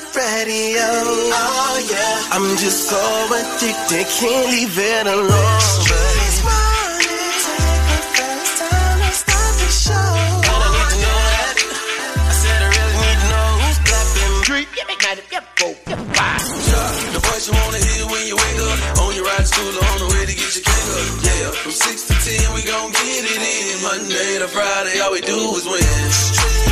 your radio. Oh yeah. I'm just so addicted, can't leave it alone. This morning, take the first time to start the show. And I need to know that. I said I really need to know who's clapping. Street, yeah, make that, yeah, go, yeah, bye. The voice you wanna hear when you wake up. On your ride to school, on the way to get your cake up. Yeah, from six to ten, we gon' get it in. Monday to Friday, all we do is win.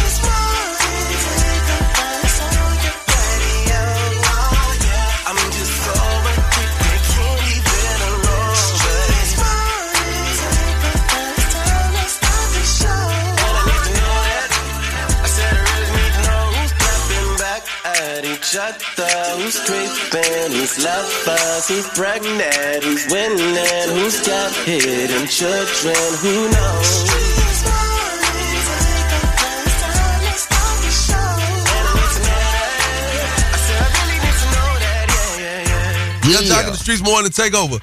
Each other, who's creeping, who's lovers, who's pregnant, who's winning, who's got hidden children, who knows? Yung Joc in the Streets morning.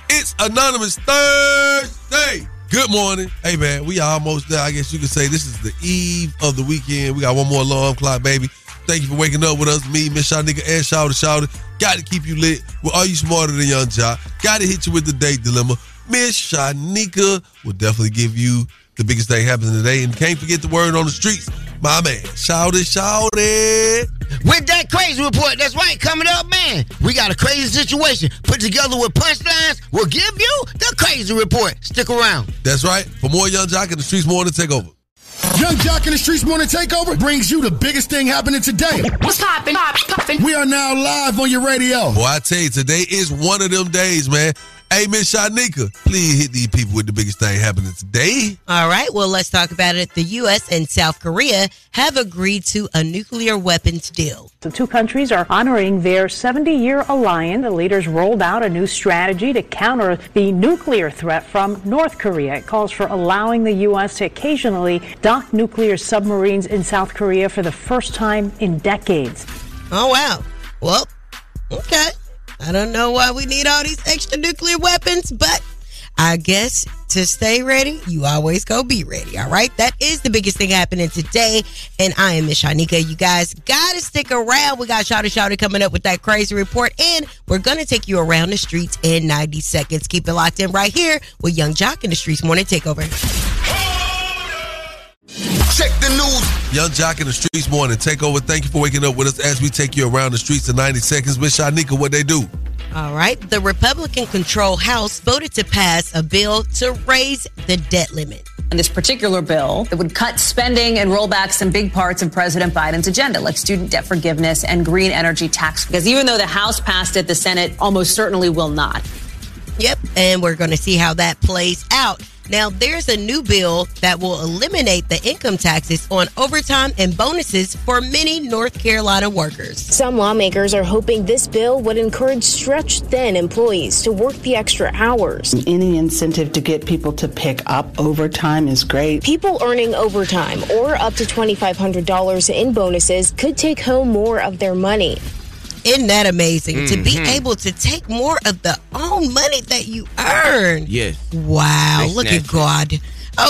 It's Anonymous Thursday. Good morning. Hey man, we almost there. I guess you could say this is the eve of the weekend. We got one more alarm clock, baby. Thank you for waking up with us. Me, Miss Shanika, and Shawty Shawty. Got to keep you lit. Well, are you smarter than Yung Joc? Got to hit you with the date dilemma. Miss Shanika will definitely give you the biggest thing happening today. And can't forget the word on the streets. My man, Shawty Shawty. With that crazy report, that's right, coming up, man. We got a crazy situation put together with punchlines. We'll give you the crazy report. Stick around. That's right. For more Yung Joc in the Streets morning takeover. Yung Joc in the Streets Morning Takeover brings you the biggest thing happening today. What's poppin'? Pop, poppin'. We are now live on your radio. Boy, I tell you, today is one of them days, man. Hey, Miss Shanika, please hit these people with the biggest thing happening today. All right, well, let's talk about it. The U.S. and South Korea have agreed to a nuclear weapons deal. The two countries are honoring their 70 year alliance. The leaders rolled out a new strategy to counter the nuclear threat from North Korea. It calls for allowing the U.S. to occasionally dock nuclear submarines in South Korea for the first time in decades. Oh, wow. Well, okay. I don't know why we need all these extra nuclear weapons, but I guess to stay ready, you always go be ready. All right. That is the biggest thing happening today. And I am Miss Shanika. You guys gotta stick around. We got Shawty Shawty coming up with that crazy report. And we're gonna take you around the streets in 90 seconds. Keep it locked in right here with Yung Joc in the Streets Morning Takeover. Check the news. Yung Joc in the Streets morning takeover. Thank you for waking up with us as we take you around the streets in 90 seconds. Miss Shanika, what they do? All right. The Republican controlled House voted to pass a bill to raise the debt limit. And this particular bill that would cut spending and roll back some big parts of President Biden's agenda, like student debt forgiveness and green energy tax. Because even though the House passed it, the Senate almost certainly will not. Yep. And we're going to see how that plays out. Now, there's a new bill that will eliminate the income taxes on overtime and bonuses for many North Carolina workers. Some lawmakers are hoping this bill would encourage stretched thin employees to work the extra hours. Any incentive to get people to pick up overtime is great. People earning overtime or up to $2,500 in bonuses could take home more of their money. Isn't that amazing? To be able to take more of the own money that you earn. Yes. Wow, That's look at. God.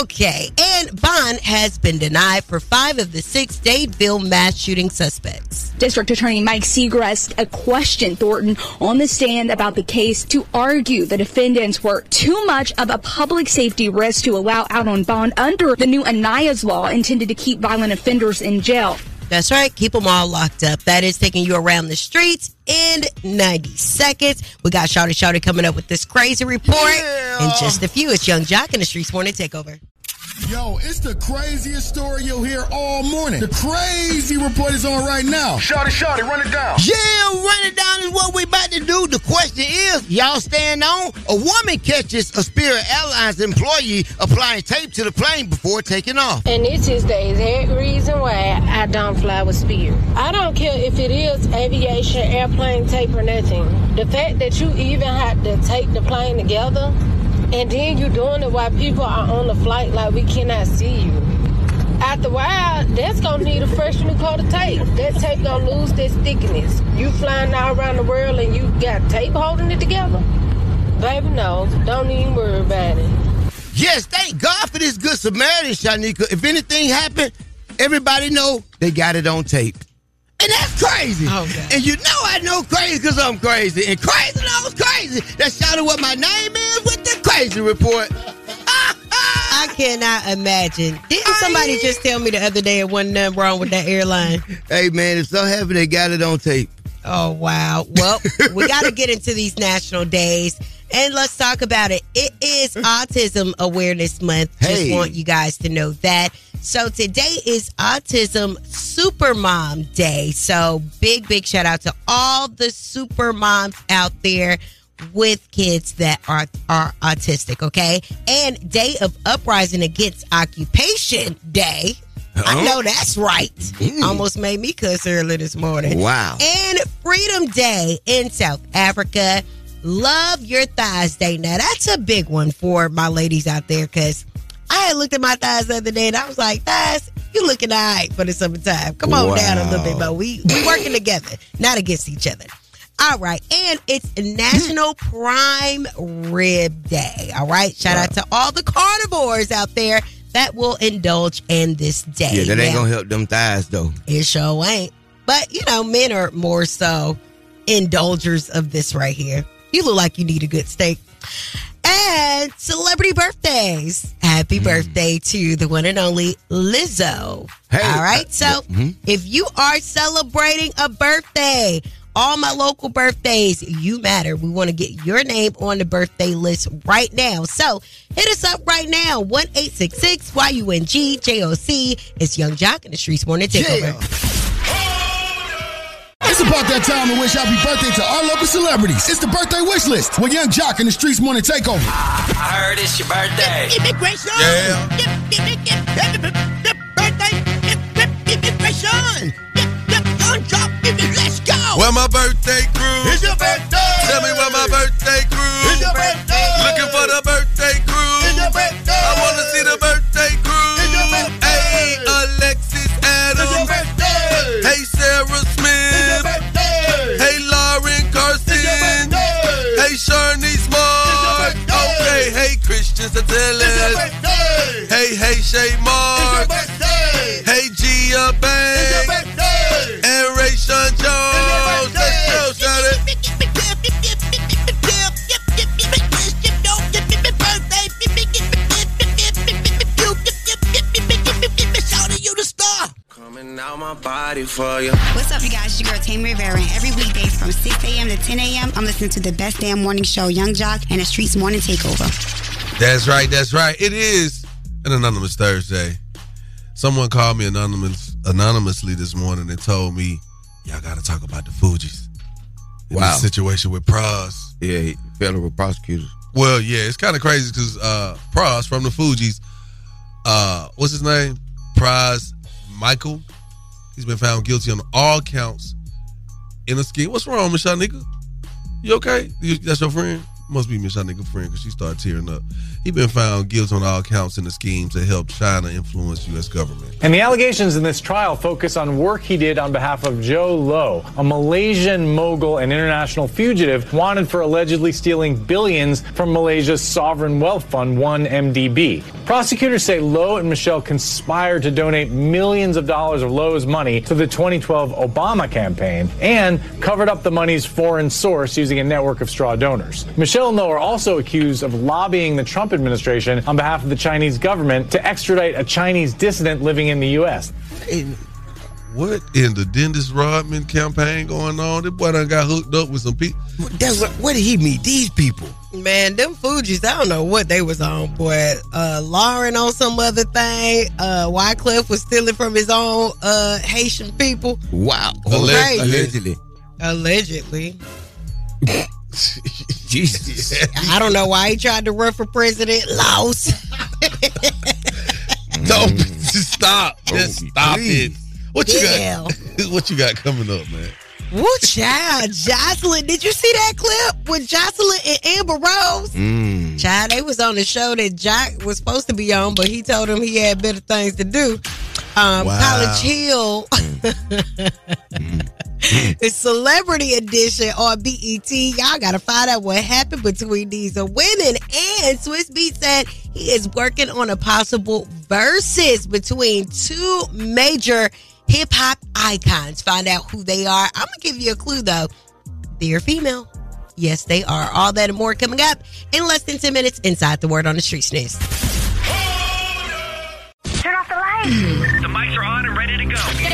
Okay, and bond has been denied for five of the six Dadeville mass shooting suspects. District Attorney Mike Segrest uh, questioned Thornton on the stand about the case to argue the defendants were too much of a public safety risk to allow out on bond under the new Aniah's law intended to keep violent offenders in jail. That's right, keep them all locked up. That is taking you around the streets in 90 seconds. We got Shawty Shawty coming up with this crazy report. In just a few, it's Yung Joc in the Streets Morning Takeover. Yo, it's the craziest story you'll hear all morning. The crazy report is on right now. Shorty, shorty, run it down. Yeah, run it down is what we about to do. The question is, y'all stand on? A woman catches a Spirit Airlines employee applying tape to the plane before taking off. And this is the exact reason why I don't fly with Spirit. I don't care if it is aviation, airplane tape, or nothing. The fact that you even have to take the plane together and then you're doing it while people are on the flight like we cannot see you. After a while, that's gonna need a fresh new coat of tape. That tape gonna lose that stickiness. You flying all around the world and you got tape holding it together? Baby, no. Don't even worry about it. Yes, thank God for this good Samaritan, Shanika. If anything happened, everybody know they got it on tape. And that's crazy. Okay. And you know I know crazy because I'm crazy. And crazy knows crazy. That's shouted what my name is with the crazy report. I cannot imagine. Didn't somebody just tell me the other day it wasn't nothing wrong with that airline? Hey man, it's so happy they got it on tape. Oh wow. Well, we got to get into these national days and let's talk about it. It is Autism Awareness Month. Just Hey. want you guys to know that. So today is Autism Super Mom Day. So big big shout out to all the super moms out there with kids that are are autistic, okay? And Day of Uprising Against Occupation Day. I know that's right. Almost made me cuss earlier this morning. Wow. And Freedom Day in South Africa. Love Your Thighs Day. Now, that's a big one for my ladies out there because I had looked at my thighs the other day and I was like, thighs, you looking all right for the summertime. Come on down a little bit, but we, we working together, not against each other. All right. And it's National Prime Rib Day. All right. Shout out to all the carnivores out there that will indulge in this day. Yeah, that ain't gonna help them thighs though. it sure ain't. But you know, men are more so indulgers of this right here. You look like you need a good steak. And celebrity birthdays. Happy birthday to the one and only Lizzo. Hey, All right. uh, So if you are celebrating a birthday, all my local birthdays, you matter. We want to get your name on the birthday list right now. So hit us up right now. 1 866 YUNG JOC. It's Yung Joc in the Streets Morning Takeover. It's about that time to wish happy birthday to our local celebrities. It's the birthday wish list with Yung Joc and the Streets Morning Takeover. I heard it's your birthday. Immigration. Yeah. Immigration. Yung Joc, let's go. Where my birthday crew? It's your birthday. Tell me where my birthday crew? It's your birthday. Looking for the birthday crew. It's your birthday. I wanna see the birthday crew. It's your birthday. Hey, Alexis Adams. It's your birthday. Hey, Sarah Smith. It's your birthday. Hey, Lauren Carson. It's your birthday. Hey, Sharnice Smart. It's your birthday. Okay, hey, Christian It's your Satellis. birthday. Hey, hey, Shay It's your Mark. birthday. Hey, Gia It's your Bang. birthday. And Ray Sean Jones. Let's go, shout it. Coming out my body for you. What's up, you guys? It's your girl Tammy Rivera, and every weekday from 6 a.m. to 10 a.m., I'm listening to the best damn morning show, Yung Joc, and the Streets Morning Takeover. That's right. That's right. It is an anonymous Thursday. Someone called me anonymous anonymously this morning and told me, "Y'all got to talk about the Fugees." In Wow. situation with Pras. Yeah, he- federal prosecutors. Well, yeah, it's kind of crazy because uh, Pras from the Fugees, uh, what's his name? Pras Michael. He's been found guilty on all counts in a scheme. What's wrong, Miss Nigga? You okay? You, that's your friend? Must be Miss Shanika friend because she started tearing up. He been found guilty on all counts in the schemes that helped China influence U.S. government. And the allegations in this trial focus on work he did on behalf of Jho Low, a Malaysian mogul and international fugitive wanted for allegedly stealing billions from Malaysia's sovereign wealth fund, 1MDB. Prosecutors say Low and Michel conspired to donate millions of dollars of Low's money to the 2012 Obama campaign and covered up the money's foreign source using a network of straw donors. Michel and Low are also accused of lobbying the Trump administration on behalf of the Chinese government to extradite a Chinese dissident living in the U.S. What in the Dennis Rodman campaign going on? This boy done got hooked up with some people. That's what, where did he meet these people? Man, them Fugees, I don't know what they was on, boy. Uh, Lauryn on some other thing. Uh, Wyclef was stealing from his own uh, Haitian people. Wow. Right. Allegedly. Allegedly. Jesus. I don't know why he tried to run for president. Lost. Don't just stop. Just Oh, stop please. it. What you Yeah. got? What you got coming up, man? Woo, child. Joseline. Did you see that clip with Joseline and Amber Rose? Mm. Child, they was on the show that Joc was supposed to be on, but he told him he had better things to do. Um, Wow. College Hill. the celebrity edition on BET. Y'all gotta find out what happened between these women. And Swizz Beatz said he is working on a possible Verzuz between two major hip hop icons. Find out who they are. I'm gonna give you a clue though. They're female. Yes, they are. All that and more coming up in less than 10 minutes inside the Word on the Street News. Turn off the lights. The mics are on and ready to go.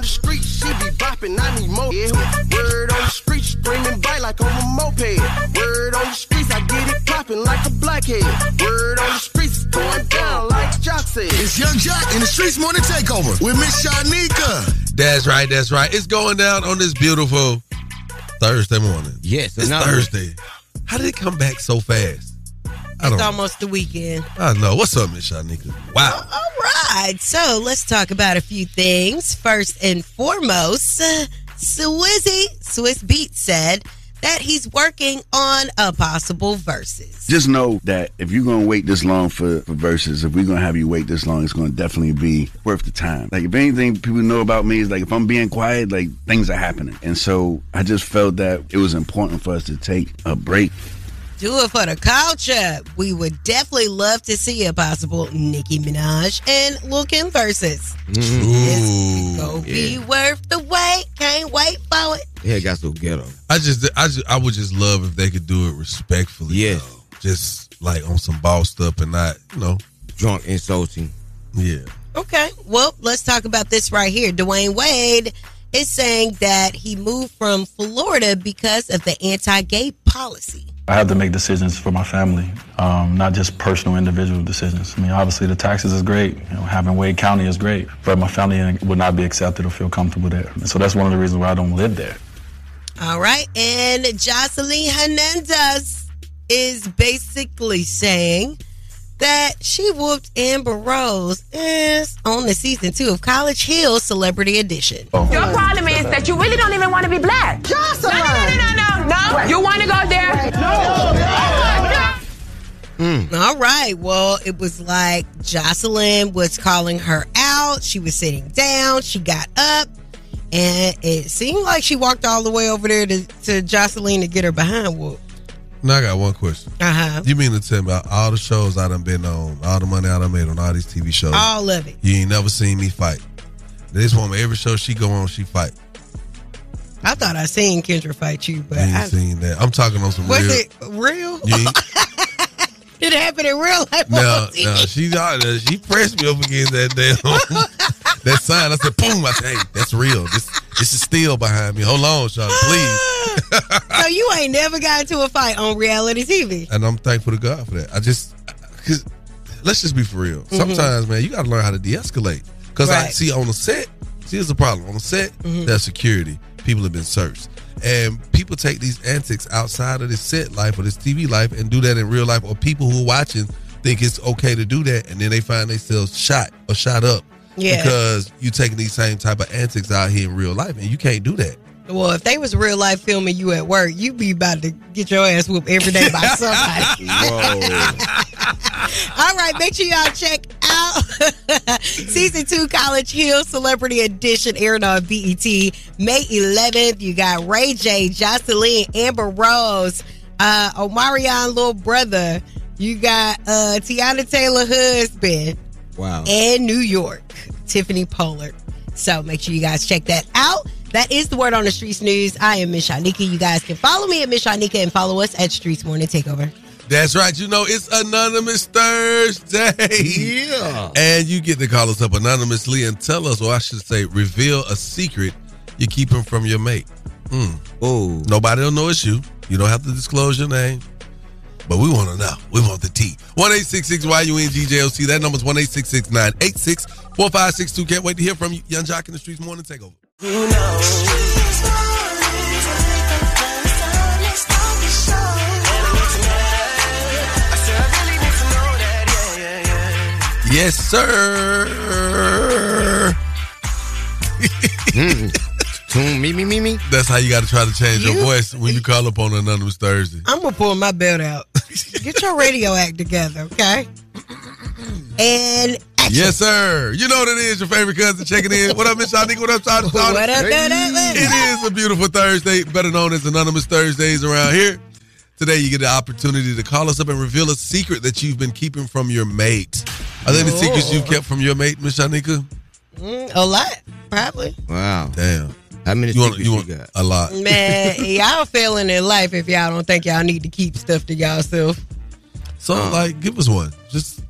On the street, she be bopping, I need more. Yeah. Word on the street, screaming bite like on a moped. Word on the streets, I get it popping like a blackhead. Word on the streets, going down like Joc said. It's Yung Joc in the Streets Morning Takeover with Miss Shanika. That's right, that's right. It's going down on this beautiful Thursday morning. Yes, It's another- Thursday. How did it come back so fast? I It's almost the weekend. I know. What's up, Miss Shanika? Wow. All right, so let's talk about a few things. First and foremost, uh, Swizzy Swizz Beatz said that he's working on a possible Verzuz. Just know that if you're gonna wait this long for, for Verzuz, if we're gonna have you wait this long, it's gonna definitely be worth the time. Like if anything people know about me is like if I'm being quiet, like things are happening. And so I just felt that it was important for us to take a break. Do it for the culture. We would definitely love to see a possible Nicki Minaj and Lil Kim Verzuz. It's gonna be worth the wait. Can't wait for it. Yeah, got so ghetto. I just, I just, I would just love if they could do it respectfully. Yes. though. Just like on some bossed up and not, you know, Drunk, insulting. yeah. Okay, well, let's talk about this right here. Dwyane Wade is saying that he moved from Florida because of the anti-gay policy. I have to make decisions for my family, um, not just personal individual decisions. I mean, obviously the taxes is great. You know, having Wade County is great, but my family would not be accepted or feel comfortable there. And so that's one of the reasons why I don't live there. All right, and Joseline Hernandez is basically saying that she whooped Amber Rose is on the season two of College Hill Celebrity Edition. Your problem is that you really don't even want to be black. Joseline! No, no, no, no, no. no. You want to go there? No. Mm. All right. Well, it was like Joseline was calling her out. She was sitting down. She got up. And it seemed like she walked all the way over there to, to Joseline to get her behind whoop. Now I got one question. Uh huh. You mean to tell me all the shows I done been on, all the money I done made on all these TV shows? All of it. You ain't never seen me fight. This woman, every show she go on, she fight. I thought I seen Kendra fight you, but You ain't I, seen that. I'm talking on some was real. it real? It happened in real life. no, no, she she pressed me up against that damn that sign. I said, boom. I said, hey, that's real. This this is still behind me. Hold on, Sean, please. so you ain't never got into a fight on reality TV. And I'm thankful to God for that. I just, cause let's just be for real. Mhm. Sometimes, man, you got to learn how to de-escalate. Cause I see on the set. See, here's the problem. On the set, Mhm. there's security. People have been searched. And people take these antics outside of this set life or this TV life and do that in real life. Or people who are watching think it's okay to do that, and then they find themselves shot or shot up Yeah. because you taking these same type of antics out here in real life, and you can't do that. Well, if they was real life filming you at work, you'd be about to get your ass whooped every day by somebody. All right, make sure y'all check out season two College Hill Celebrity Edition airing on BET May 11th. You got Ray J, Joseline, Amber Rose, uh, Omarion little brother. You got uh, Teyana Taylor husband Wow. and New York, Tiffany Pollard. So make sure you guys check that out. That is the word on the Streets News. I am Miss Shanika. You guys can follow me at Miss Shanika and follow us at Streets Morning Takeover. That's right. You know, it's Anonymous Thursday. Yeah. And you get to call us up anonymously and tell us, or I should say, reveal a secret you're keeping from your mate. Mm. Oh. Nobody will know it's you. You don't have to disclose your name. But we want to know. We want the T. 1 YUNGJLC. That number's 1 986 4562. Can't wait to hear from you. Yung Joc in the Streets Morning Takeover. Yes, sir. Mm. Tune me, me, me, me. That's how you got to try to change your voice when you call up on Anonymous Thursday. I'm gonna pull my belt out. Get your radio act together, okay? And action. Yes, sir. You know what it is. Your favorite cousin checking in. What up, Miss Shanika? What up, Shawty? Shawty? What up, what up, what? It is a beautiful Thursday, better known as Anonymous Thursdays around here. Today, you get the opportunity to call us up and reveal a secret that you've been keeping from your mate. Are there any secrets you've kept from your mate, Miss Shanika? Mm, a lot, probably. Wow. Damn. How many You want, secrets you you, got? a lot. Man, y'all failing in life if y'all don't think y'all need to keep stuff to y'allself. So, uh-huh. like, give us one. Just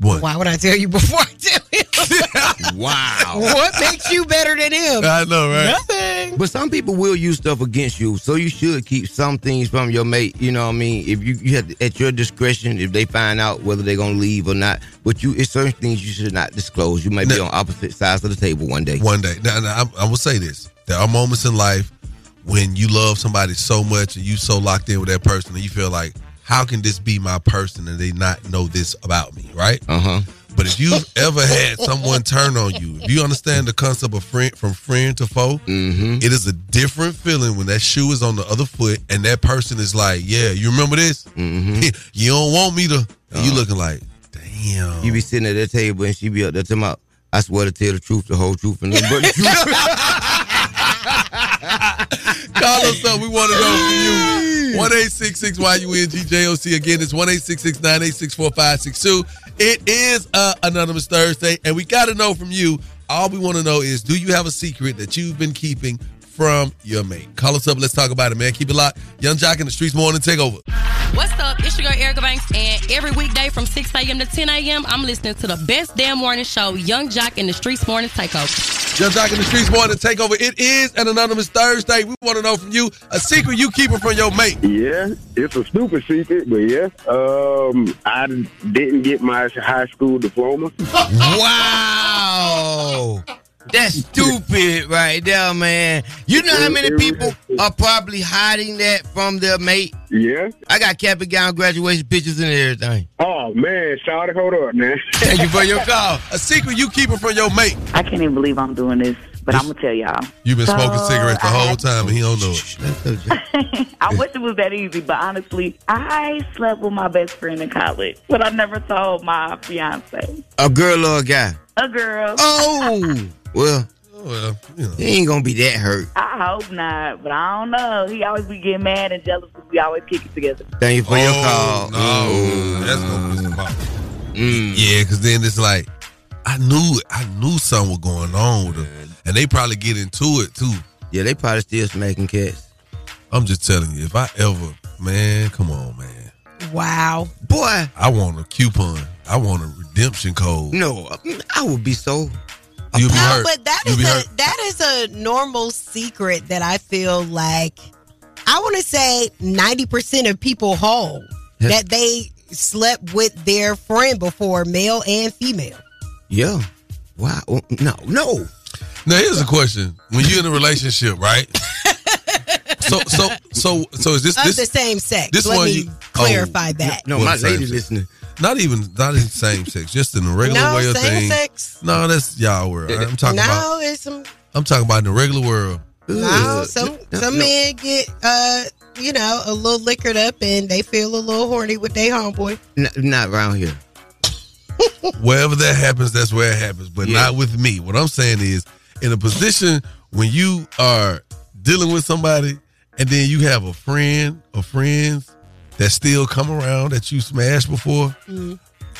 one. Why would I tell you before I tell him? Wow. what makes you better than him? I know, right? Nothing. But some people will use stuff against you, so you should keep some things from your mate. You know what I mean? If you, you have to, at your discretion, if they find out whether they're gonna leave or not. But you, it's certain things you should not disclose. You may be on opposite sides of the table one day. One day. Now, now I, I will say this: there are moments in life when you love somebody so much and you so locked in with that person, and you feel like, how can this be my person and they not know this about me, right? Uh huh. But if you've ever had someone turn on you, if you understand the concept of friend from friend to foe, Mm-hmm. it is a different feeling when that shoe is on the other foot and that person is like, "Yeah, you remember this? Mm-hmm. you don't want me to." And you looking like, "Damn." You be sitting at that table and she be up there talking about, I swear to tell the truth, the whole truth, and nothing but the truth. Call us up. We want to know from you. One eight six six Y U N G J O C. Again, it's one eight six six nine eight six four five six two. It is uh, Anonymous Thursday, and we got to know from you. All we want to know is, do you have a secret that you've been keeping from your mate? Call us up. Let's talk about it, man. Keep it locked. Yung Joc in the streets morning takeover. What's up? It's your girl Erica Banks, and every weekday from 6 a.m. to 10 a.m., I'm listening to the best damn morning show, Yung Joc in the Streets Morning Takeover. Yung Joc in the streets morning takeover. It is an Anonymous Thursday. We want to know from you a secret you keep it from your mate. Yeah, it's a stupid secret, but yeah. Um, I didn't get my high school diploma. wow. That's stupid right there, man. You know how many people are probably hiding that from their mate? Yeah. I got cap and gown graduation pictures and everything. Oh man, shout hold up, man. Thank you for your call. A secret you keeping from your mate. I can't even believe I'm doing this, but I'm gonna tell y'all. You've been smoking cigarettes the I whole had- time, and he don't know it. I wish it was that easy, but honestly, I slept with my best friend in college, but I never told my fiance. A girl or a guy? A girl. Oh, well, well, you know. he ain't gonna be that hurt. I hope not, but I don't know. He always be getting mad and jealous because we always kick it together. Thank you for your oh, call. Oh, No, mm. that's gonna piss him off. Yeah, because then it's like I knew it. I knew something was going on with her, and they probably get into it too. Yeah, they probably still smacking cats. I'm just telling you, if I ever, man, come on, man, Wow. Boy, I want a coupon. I want a redemption code. no, I would be so. You'll be No, hurt. but that You'll is a hurt. that is a normal secret that I feel like I want to say ninety percent of people hold that they slept with their friend before, male and female. Yeah. Wow. Oh, No, no. Now here's a question: When you're in a relationship, right? so, so, so, so is this Of this the same sex. This Let one me you clarify oh, that. No, Well, my the lady listening. Not even, not in same sex, just in the regular No, way of same things. sex. No, that's y'all world. I'm talking no, about. it's some I'm talking about in the regular world. no, some some no. men get uh you know a little liquored up and they feel a little horny with their homeboy. N- not around here. Wherever that happens, that's where it happens. But Yeah. not with me. What I'm saying is, in a position when you are dealing with somebody, and then you have a friend or friends that still come around that you smashed before. Mm-hmm.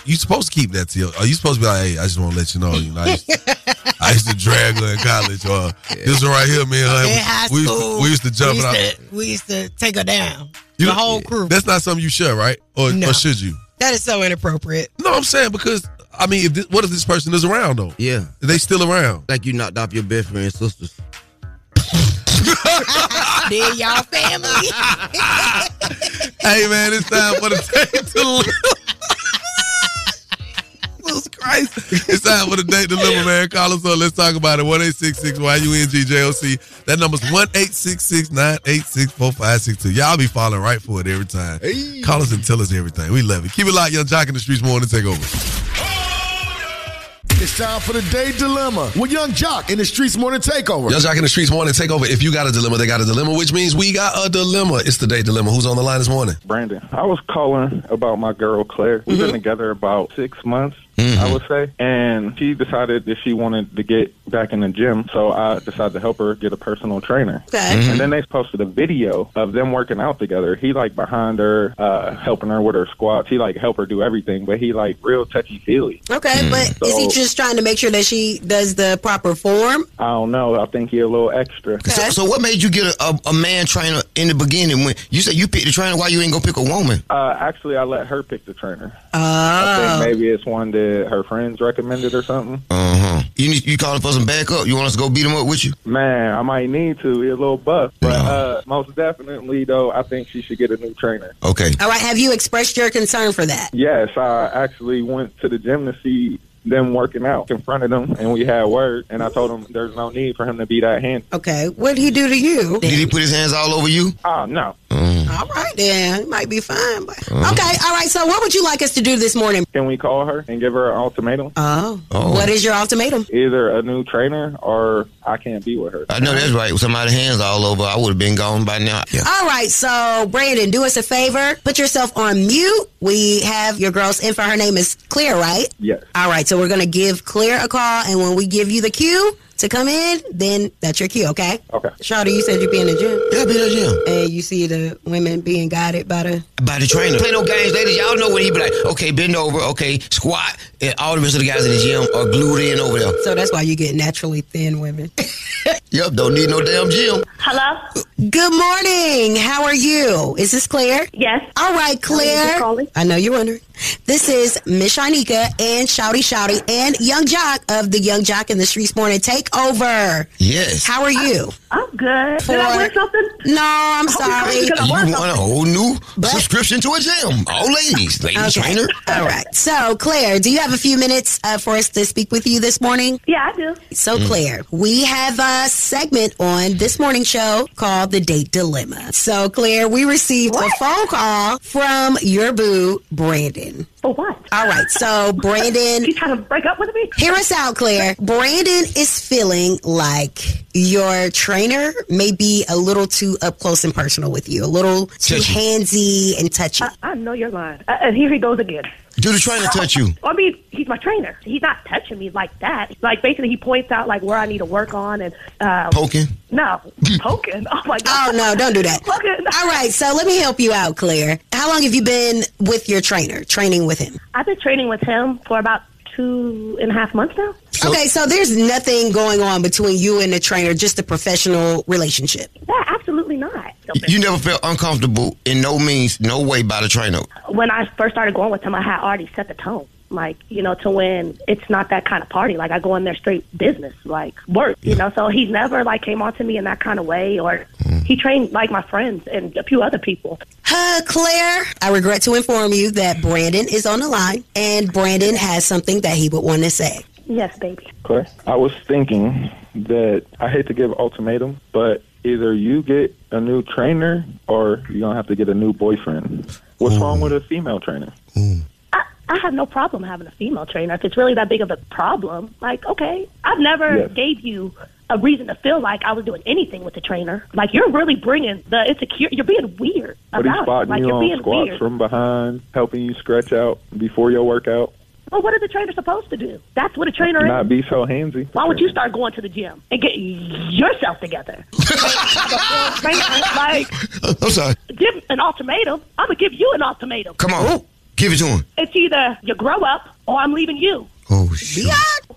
You supposed to keep that to your. Are you supposed to be like, hey, I just want to let you know, you know, I used, I used to drag her in college, or this one right here, man. In high we, used to, school, we used to jump we it out. used to, we used to take her down. You the know- whole crew. That's not something you should, right? Or, No. or should you? That is so inappropriate. No, I'm saying because I mean, if this, what if this person is around though? Yeah. They still around? Like you knocked off your best friend's sisters. Then y'all family. Hey man, it's time for the date dilemma. Jesus Christ. It's time for the date dilemma, man. Call us up. Let's talk about it. 1 Y U N G J O C. That number's 1 986 4562. Y'all be falling right for it every time. Call us and tell us everything. We love it. Keep it locked, Yung Joc in the streets morning. Take over. It's time for the day dilemma with Yung Joc in the Streets Morning Takeover. Yung Joc in the streets morning. Take over. If you got a dilemma, they got a dilemma, which means we got a dilemma. It's the day dilemma. Who's on the line this morning? Brandon, I was calling about my girl Claire. We've Mm-hmm. been together about six months. I would say. And she decided that she wanted to get back in the gym, so I decided to help her get a personal trainer. Okay. And then they posted a video of them working out together. He like behind her, uh, helping her with her squats. He like help her do everything, but he like real touchy feely. Okay, but is he just trying to make sure that she does the proper form? I don't know. I think he a little extra. So, so what made you get a, a, a man trainer in the beginning? When you said you picked the trainer, why you ain't gonna pick a woman? Uh, actually, I let her pick the trainer. Oh. I think maybe it's one that her friends recommended or something. Uh huh. You need, you calling for some backup? You want us to go beat him up with you? Man, I might need to. He's a little buff, but uh, most definitely though, I think she should get a new trainer. Okay. All right, have you expressed your concern for that? Yes, I actually went to the gym to see them working out, confronted them, and we had word. And I told him there's no need for him to be that handy. Okay, what did he do to you? Did he put his hands all over you? Oh no. Mm. All right, then. It might be fine. But... Mm. Okay, all right, so what would you like us to do this morning? Can we call her and give her an ultimatum? Oh, Oh. What is your ultimatum? Either a new trainer or I can't be with her. I know that's right. With somebody's hands all over, I would have been gone by now. Yeah. All right, so Brandon, do us a favor. Put yourself on mute. We have your girl's info. Her name is Claire, right? Yes. All right, so we're going to give Claire a call, and when we give you the cue to come in, then that's your cue, okay? Okay. Shawty, you said you'd be in the gym. Yeah, I be in the gym. And you see the women being guided by the. By the trainer. Play no games, ladies. Y'all know what he be like. Okay, bend over. Okay, squat. And all the rest of the guys in the gym are glued in over there. So that's why you get naturally thin women. Yep, don't need no damn gym. Hello? Good morning. How are you? Is this Claire? Yes. All right, Claire. I know you're wondering. This is Miss Shanika and Shawty Shawty and Yung Joc of the Yung Joc in the Streets Morning Takeover. Yes. How are you? I'm good. For- Did I win something? No, I'm sorry. You want a whole new subscription to a gym. All ladies. Ladies Okay. trainer. All right. So, Claire, do you have a few minutes uh, for us to speak with you this morning? Yeah, I do. So, Mm. Claire, we have a segment on this morning show called The Date Dilemma. So, Claire, we received a phone call from your boo, Brandon. For what? All right. So, Brandon. He's trying to break up with me? Hear us out, Claire. Brandon is feeling like your trainer may be a little too up close and personal with you, a little too handsy and touchy. I know you're lying. Uh, and here he goes again. Do the trainer touch you? I mean, he's my trainer. He's not touching me like that. Like basically, he points out like where I need to work on and uh, Poking? No, poking. Oh my god. Oh no, don't do that. Poking. All right, so let me help you out, Claire. How long have you been with your trainer, training with him? I've been training with him for about two and a half months now. okay, so there's nothing going on between you and the trainer, just a professional relationship. Yeah, absolutely not. You never felt uncomfortable in no means, no way by the trainer. when I first started going with him, I had already set the tone. Like, you know, to when it's not that kind of party. Like, I go in there straight business, like work, you know. So he's never, like, came on to me in that kind of way, or he trained, like, my friends and a few other people. Uh, Claire, I regret to inform you that Brandon is on the line, and Brandon has something that he would want to say. Yes, baby. Claire, I was thinking that I hate to give ultimatum, but either you get a new trainer or you're gonna have to get a new boyfriend. What's wrong with a female trainer? I have no problem having a female trainer. If it's really that big of a problem, like, okay. I've never Yes. gave you a reason to feel like I was doing anything with the trainer. Like, you're really bringing the insecure, you're being weird But he's about it. Like, you you're on being squats weird. from behind, helping you stretch out before your workout. Well, what is the trainer supposed to do? That's what a trainer is. Not be so handsy. Why would you start going to the gym and get yourself together? like, I'm sorry. give an ultimatum. I'm gonna give you an ultimatum. Come on. Give it to him. It's either you grow up or I'm leaving you. Oh, shit.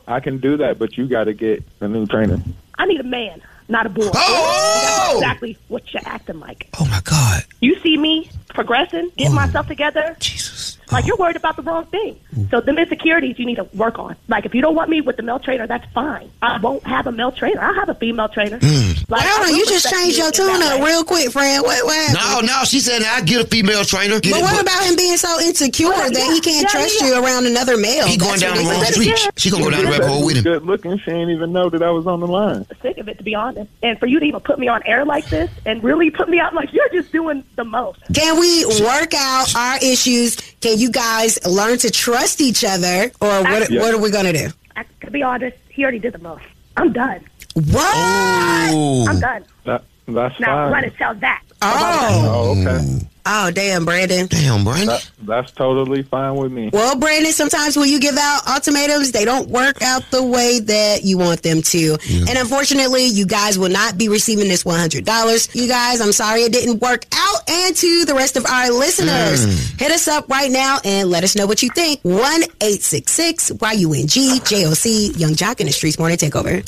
I can do that, but you got to get a new trainer. I need a man, not a boy. Oh! That's exactly what you're acting like. Oh, my God. You see me progressing, getting myself together. Oh. Jesus. Like you're worried about the wrong thing. So the insecurities you need to work on. Like if you don't want me with the male trainer, that's fine. I won't have a male trainer. I'll have a female trainer. Mm. Like, Hold on, you just changed you your tune up real quick, friend. What, what? No, no, she said I get a female trainer. Get But it, what but about him being so insecure Well, that he can't yeah, trust yeah. you around another male? He going That's down the wrong ridiculous. street. She gonna go down the rabbit hole with him. Good looking. She ain't even know that I was on the line. sick of it to be honest. And for you to even put me on air like this and really put me out like you're just doing the most. Can we work out our issues? Can you guys learn to trust each other, or what? Yeah. What are we gonna do? I, to be honest, he already did the most. I'm done. What? Ooh. I'm done. That, that's Now fine. run and tell that. Oh, Oh, okay. Oh, damn, Brandon. Damn, Brandon. That, that's totally fine with me. Well, Brandon, sometimes when you give out ultimatums, they don't work out the way that you want them to. And unfortunately, you guys will not be receiving this $100. You guys, I'm sorry it didn't work out. And to the rest of our listeners, Mm. hit us up right now and let us know what you think. One eight six six Y U N G J O C Yung Joc in the Streets Morning Takeover.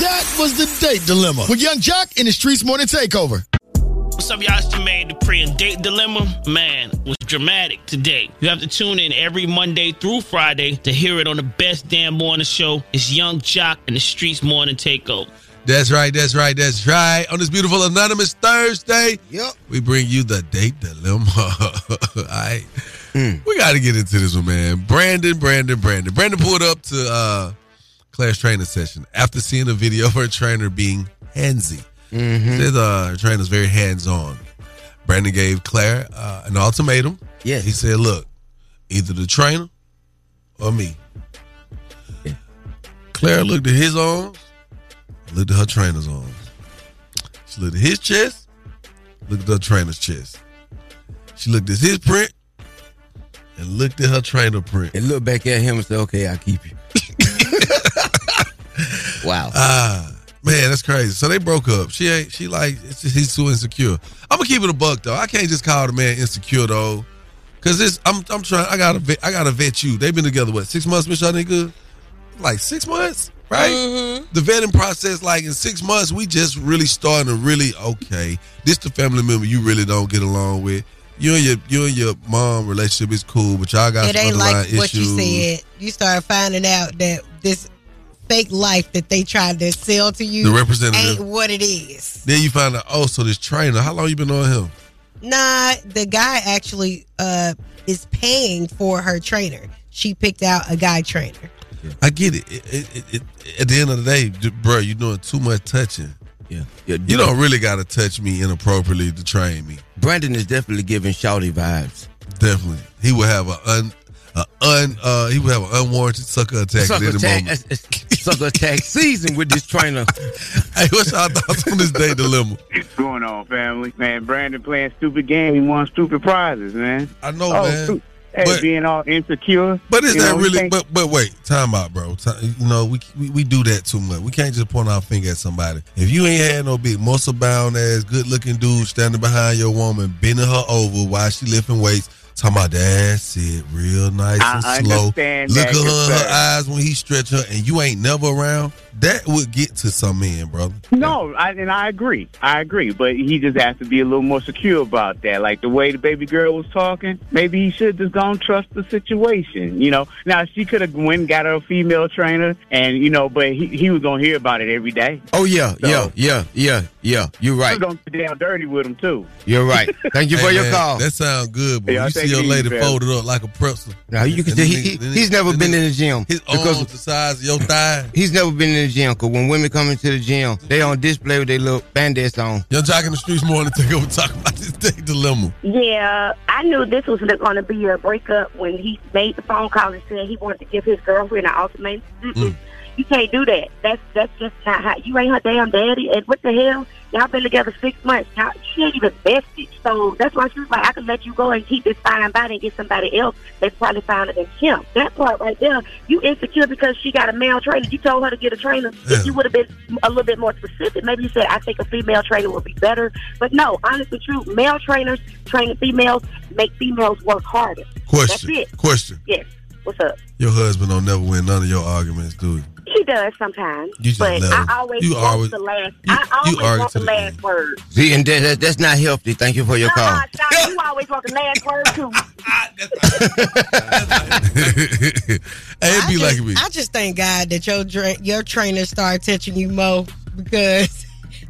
That was the date dilemma with Yung Joc in the Streets Morning Takeover. What's up, y'all? It's Jermaine Dupri and Date Dilemma. Man, was dramatic today. You have to tune in every Monday through Friday to hear it on the best damn morning show. It's Yung Joc and the Streets Morning Takeover. That's right, that's right, that's right. On this beautiful Anonymous Thursday, yep. we bring you the date dilemma. All right. We got to get into this one, man. Brandon, Brandon, Brandon. Brandon pulled up to uh, Claire's training session after seeing a video of her trainer being handsy. Mm-hmm. Says uh, trainer's very hands on. Brandon gave Claire uh, an ultimatum. Yeah. He said, look, either the trainer or me. Claire looked at his arms, looked at her trainer's arms. She looked at his chest, looked at her trainer's chest. She looked at his print and looked at her trainer print. And looked back at him and said, okay, I'll keep you. wow. Ah, man, that's crazy. So they broke up. She ain't. She like it's just, he's too insecure. I'm gonna keep it a buck though. I can't just call the man insecure though, cause this. I'm. I'm trying. I gotta. Vet, I gotta vet you. They've been together what six months, Miss Shanika? Like six months, right? Mm-hmm. The vetting process, like in six months, we just really starting to really okay. This the family member you really don't get along with. You and your you and your mom relationship is cool, but y'all got it some ain't like issues. what you said. You start finding out that this fake life that they tried to sell to you The representative. ain't what it is. Then you find out, oh, so this trainer, how long you been on him? Nah, the guy actually uh is paying for her trainer. She picked out a guy trainer. I get it. It- it- it- it- At the end of the day, d- bro, you're doing too much touching. Yeah. yeah You don't really got to touch me inappropriately to train me. Brandon is definitely giving shouty vibes. Definitely, he would have a un, a un, uh, he would have an unwarranted sucker attack Sucker at any attack, moment. it's- it's sucker attack season with this trainer. hey, what's y'all thoughts on this day dilemma? What's going on, family? Man, Brandon playing stupid game. He won stupid prizes, man. I know, oh, man. stu- Hey, But- being all insecure. But is that know, really? But but wait, time out, bro. Ti- you know, we, we we do that too much. We can't just point our finger at somebody. If you ain't had no big muscle bound ass, good looking dude standing behind your woman, bending her over while she lifting weights, talking about that's it, real nice I and slow. understand Look at her in her eyes when he stretch her, and you ain't never around. That would get to some men, brother. No, I, and I agree. I agree. But he just has to be a little more secure about that. Like the way the baby girl was talking, maybe he should just don't trust the situation. You know, now she could have went and got her a female trainer, and you know, but he, he was gonna hear about it every day. Oh yeah, So- yeah, yeah, yeah, yeah. You're He right. was gonna get down dirty with him too. You're right. Thank you for Hey, your call. That sounds good, but Yeah, you take see your lady man. folded up like a pretzel. Now you can And tell then he, he- he- then he's never been in the gym His because arms the size of your thigh. he's never been in the gym. Cause when women come into the gym, they on display with their little bandits on. Yung Joc in the streets morning take over talk about this day dilemma. Yeah, I knew this was going to be a breakup when he made the phone call and said he wanted to give his girlfriend an ultimatum. Mm-mm. You can't do that. That's that's just not how. You ain't her damn daddy. And what the hell? Y'all been together six months. Y'all, she ain't even bested. So that's why she was like, I can let you go and keep this fine body and get somebody else that's probably finer than him. That part right there, you insecure because she got a male trainer. You told her to get a trainer. If you would have been a little bit more specific, maybe you said, I think a female trainer would be better. But no, honestly, true. Male trainers training females make females work harder. Question. That's it. Question. Yes. What's up? Your husband don't never win none of your arguments, do he? He does sometimes, You just but love. I always You want always- the last. you- I always you want the the last word. See, and that, that- that's not healthy. Thank you for your call. Uh, Doc, you always want the last word too. hey, it'd be I like me. I just thank God that your your trainer started touching you more because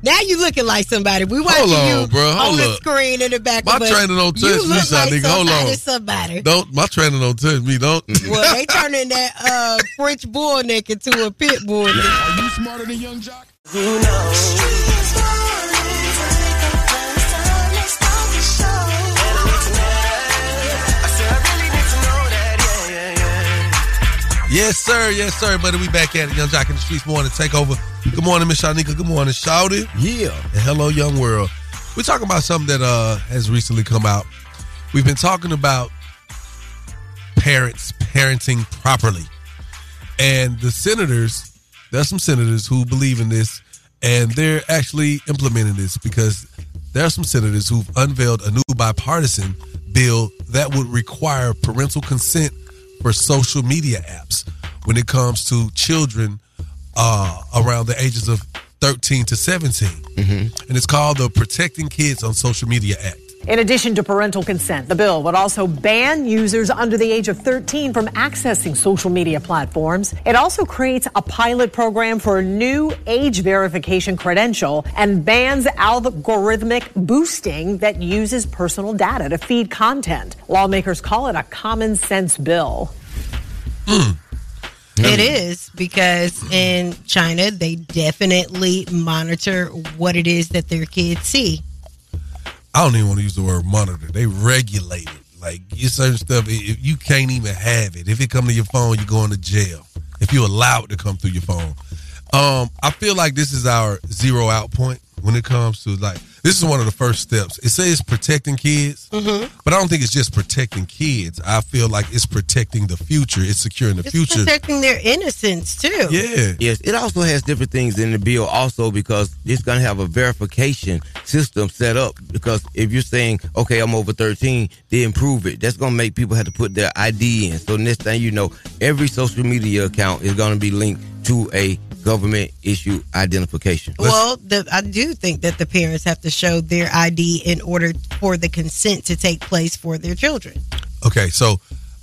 now you looking like somebody. We watching Hold on, you bro. on Hold the up. screen in the back My of us. trainer don't You touch me, look like nigga. Hold somebody, on. Somebody. Don't my trainer don't touch me. Don't. Well, they turning that uh, French bull neck into a pit bull neck. Are you smarter than Yung Joc? You know. Yes, sir. Yes, sir. Buddy, we back at it. Yung Joc in the streets morning take over. Good morning, Miss Shanika. Good morning, Shawty. Yeah. And hello, young world. We're talking about something that uh, has recently come out. We've been talking about parents parenting properly. And the senators, there's some senators who believe in this, and they're actually implementing this because there are some senators who've unveiled a new bipartisan bill that would require parental consent for social media apps when it comes to children uh, around the ages of 13 to 17. And it's called the Protecting Kids on Social Media Act. In addition to parental consent, the bill would also ban users under the age of 13 from accessing social media platforms. It also creates a pilot program for a new age verification credential and bans algorithmic boosting that uses personal data to feed content. Lawmakers call it a common sense bill. Hmm. It is because in China they definitely monitor what it is that their kids see. I don't even want to use the word monitor. They regulate it. Like you certain stuff, if you can't even have it. If it come to your phone, you're going to jail. If you allow it to come through your phone. Um, I feel like this is our zero out point when it comes to like this is one of the first steps. It says protecting kids, Mm-hmm. but I don't think it's just protecting kids. I feel like it's protecting the future. It's securing the future. It's future. protecting their innocence too. Yeah. Yes, it also has different things in the bill also because it's going to have a verification system set up because if you're saying, okay, I'm over 13, they improve it. That's going to make people have to put their ID in. So next thing you know, every social media account is going to be linked to a government issue identification. Well, the, I do think that the parents have to show their ID in order for the consent to take place for their children. Okay, so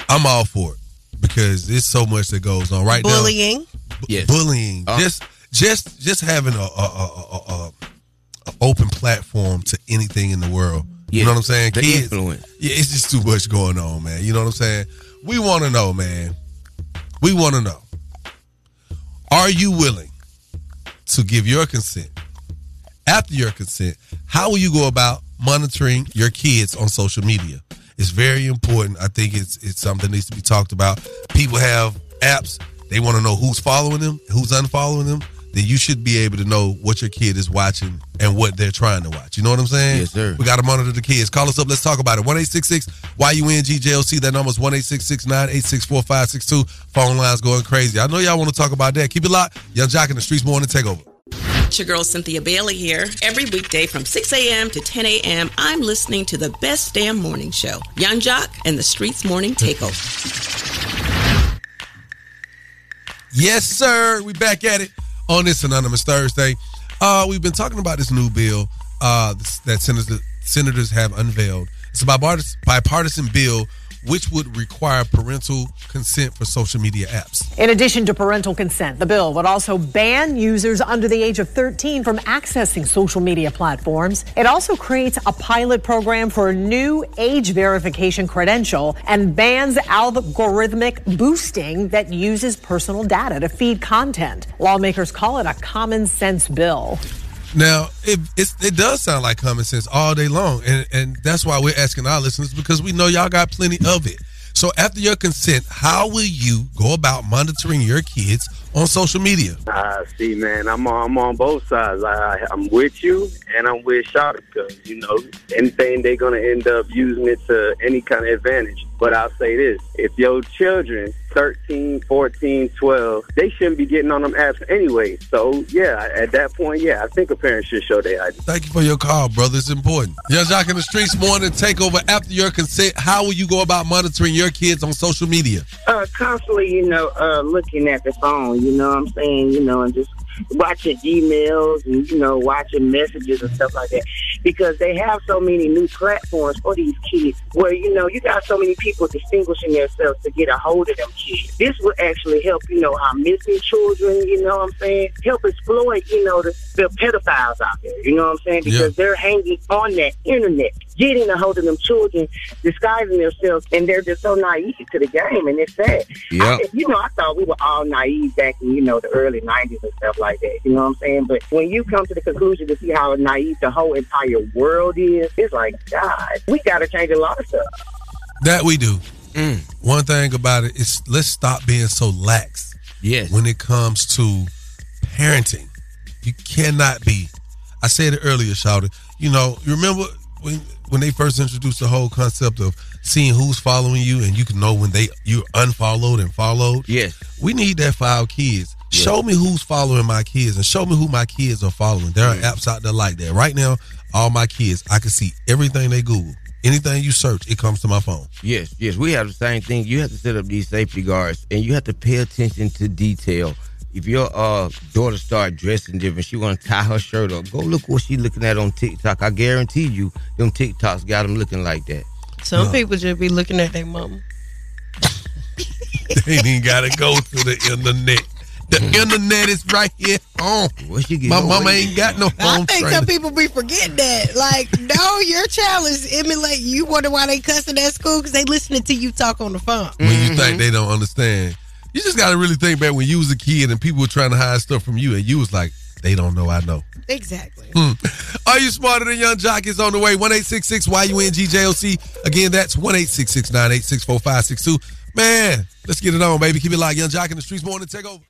I'm all for it because there's so much that goes on right now. Bullying. Yes. bullying Uh. just just just having a, a, a, a, a, a open platform to anything in the world. You know what i'm saying? The kids influence. yeah it's just too much going on man. You know what i'm saying? We want to know man. We want to know. Are you willing to give your consent? After your consent how will you go about monitoring your kids on social media? It's very important. I think it's it's something that needs to be talked about. People have apps. They want to know who's following them who's unfollowing them then you should be able to know what your kid is watching and what they're trying to watch you know what i'm saying Yes, sir. we got to monitor the kids call us up let's talk about it 1-866 y-u-n-g-j-o-c that number is 1-866-986-4562 phone lines going crazy i know y'all want to talk about that keep it locked Yung Joc in the streetz morning takeover It's your girl Cynthia Bailey here. Every weekday from 6 a.m. to 10 a.m., I'm listening to the best damn morning show, Yung Joc and the Streetz Morning Takeover. Yes, sir. We back at it on this Anonymous Thursday. Uh, we've been talking about this new bill uh, that senators, senators have unveiled. It's a bipartisan, bipartisan bill which would require parental consent for social media apps. In addition to parental consent, the bill would also ban users under the age of 13 from accessing social media platforms. It also creates a pilot program for a new age verification credential and bans algorithmic boosting that uses personal data to feed content. Lawmakers call it a common sense bill. Now, it, it does sound like common sense all day long, and, and that's why we're asking our listeners because we know y'all got plenty of it. So, after your consent, how will you go about monitoring your kids on social media? I see, man. I'm on, I'm on both sides. I, I'm with you, and I'm with Shawty because you know anything they're gonna end up using it to any kind of advantage. But I'll say this: if your children 13, 14, 12, they shouldn't be getting on them apps anyway. So yeah, at that point, yeah, I think a parent should show their ID. Thank you for your call, brother. It's important. Yung Joc in the Streetz morning takeover. After your consent, how will you go about monitoring your kids on social media? uh, constantly, you know, uh, looking at the phone, you know what I'm saying, you know, and just watching emails and, you know, watching messages and stuff like that. Because they have so many new platforms for these kids where, you know, you got so many people distinguishing themselves to get a hold of them kids. This will actually help, you know, our missing children, you know what I'm saying? Help exploit, you know, the, the pedophiles out there, you know what I'm saying? Because they're hanging on that internet, getting a hold of them children, disguising themselves, and they're just so naive to the game, and it's sad. Yeah. I, you know, I thought we were all naive back in, you know, the early 90s and stuff like that. You know what I'm saying? But when you come to the conclusion to see how naive the whole entire world is, it's like, God, we got to change a lot of stuff. That we do. Mm. One thing about it is let's stop being so lax. Yes. When it comes to parenting, you cannot be. I said it earlier, Shawty. you know, you remember when when they first introduced the whole concept of seeing who's following you and you can know when they you unfollowed and followed. Yes. We need that for our kids. Show me who's following my kids and show me who my kids are following. There are apps out there like that. Right now, all my kids, I can see everything they Google. Anything you search, it comes to my phone. Yes, yes, we have the same thing. You have to set up these safety guards, and you have to pay attention to detail. If your uh, daughter start dressing different, she want to tie her shirt up. Go look what she looking at on TikTok. I guarantee you, them TikToks got them looking like that. Some people just be looking at their mama. they ain't gotta go to the internet. The internet is right here home. My mama ain't got no I home think trainer. some people be forgetting that. Like, no, your child is emulate. You wonder why they cussing at school because they listening to you talk on the phone. when you Mm-hmm. think they don't understand. You just got to really think back when you was a kid and people were trying to hide stuff from you, and you was like, "They don't know, I know." Exactly. Hmm. Are you smarter than Yung Joc? Is on the way. One eight six six Y U N G J O C. Again, that's one eight six six nine eight six four five six two. Man, let's get it on, baby. Keep it like Yung Joc in the streetz morning. Take over.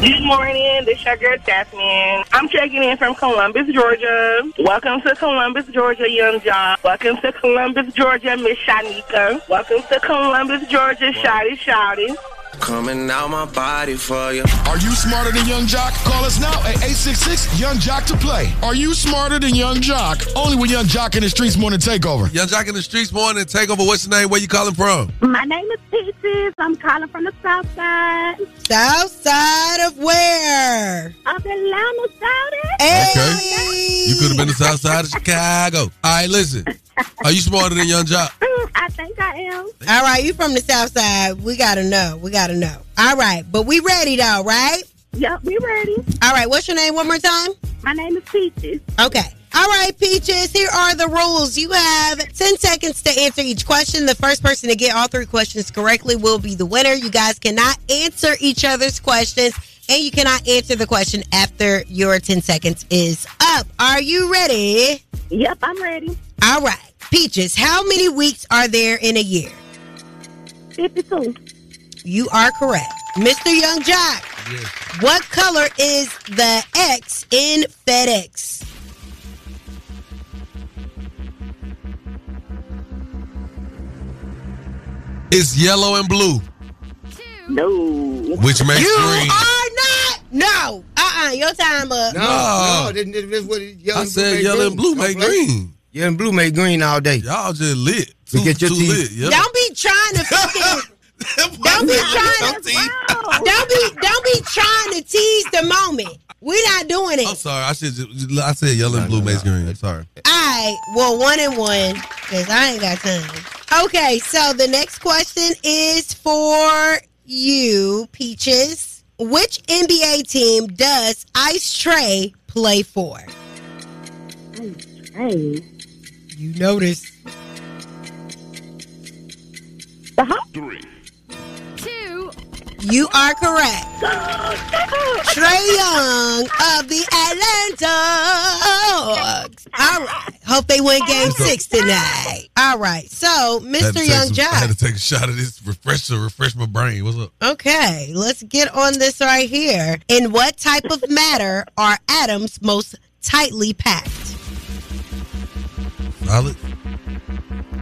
Good morning, this is your girl Jasmine. I'm checking in from Columbus, Georgia. Welcome to Columbus, Georgia, Yung Joc. Welcome to Columbus, Georgia, Miss Shanika. Welcome to Columbus, Georgia, Shawty Shawty. Coming out my body for you. Are you smarter than Yung Joc? Call us now at 866 Yung Joc to play. Are you smarter than Yung Joc? Only with Yung Joc in the Streetz Morning Takeover. Yung Joc in the streetz morning. Take over. What's your name? Where you calling from? My name is Peaches. I'm calling from the South Side. South side of where? Of Atlanta, Shawty. Okay. You could have been the south side of Chicago. All right, listen. Are you smarter than Yung Joc? I think I am. All right, you from the South side. We got to know. We got to know. All right, but we ready though, right? Yep, we ready. All right, what's your name one more time? My name is Peaches. Okay. All right, Peaches, here are the rules. You have 10 seconds to answer each question. The first person to get all three questions correctly will be the winner. You guys cannot answer each other's questions, and you cannot answer the question after your 10 seconds is up. Are you ready? Yep, I'm ready. All right. Peaches, how many weeks are there in a year? 52. You are correct. Mr. Yung Joc, what color is the X in FedEx? It's yellow and blue. No. Which makes you green. are not. No. Uh-uh. Your time up. No, no, this, this, this it- yellow I said yellow and blue make green. Yellow and blue make green all day. Y'all just lit. To Too, get your too teeth. lit. Yellow. Don't be trying to fucking. don't be trying to. Don't be. Don't be trying to tease the moment. We're not doing it. I'm sorry. I should. Just, I said yellow and blue makes green. Sorry. All right. Well, one and one, because I ain't got time. Okay, so the next question is for you, Peaches. Which NBA team does Ice Trae play for? Ice Hey. You notice. The Hawks. Three. You are correct. Trae Young of the Atlanta Hawks. All right. Hope they win game six tonight. All right. So, Mr. Young some- I had to take a shot of this refresher, refresh my brain. What's up? Okay, let's get on this right here. In what type of matter are atoms most tightly packed? Solid.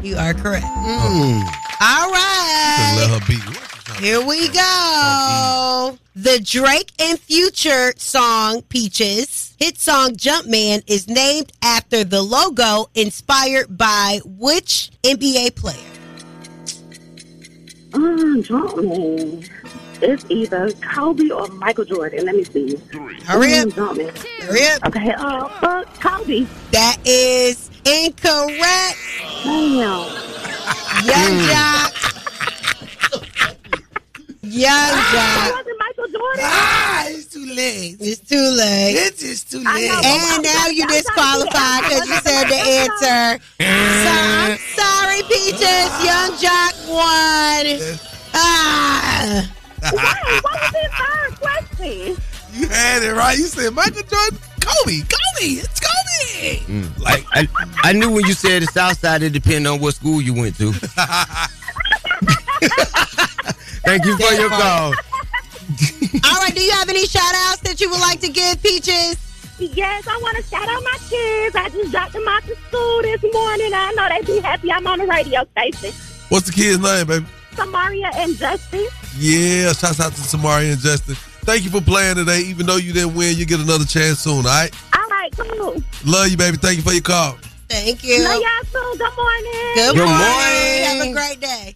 You are correct. Mm. All Couldn't let her beat. Here we go. The Drake and Future song Peaches, hit song Jumpman, is named after the logo inspired by which NBA player? Um, Jumpman. It's either Kobe or Michael Jordan. Let me see. Hurry up. Mm, Jumpman. Hurry up. Okay, uh, uh, Kobe. That is incorrect. Damn. Yung Joc. Yung Joc. Was Michael Jordan? Ah, it's too late. It's too late. It's just too late. know, but And why- now you I'm trying to disqualified because you said the answer. So I'm sorry, Peaches. Yung Joc won. Ah. Wait, what was his third question? You had it right. You said Michael Jordan, Kobe, Kobe, it's Kobe. Mm. Like I, I knew when you said the South Side, it depended on what school you went to. Thank you for your call. All right. Do you have any shout outs that you would like to give, Peaches? Yes, I want to shout out my kids. I just dropped them off to school this morning. I know they be happy I'm on the radio station. What's the kid's name, baby? Samaria and Justin. Yeah, shouts out to Samaria and Justin. Thank you for playing today. Even though you didn't win, you get another chance soon, all right? All right, cool. Love you, baby. Thank you for your call. Thank you. Love y'all too. Good morning. Good, Good morning. morning. Have a great day.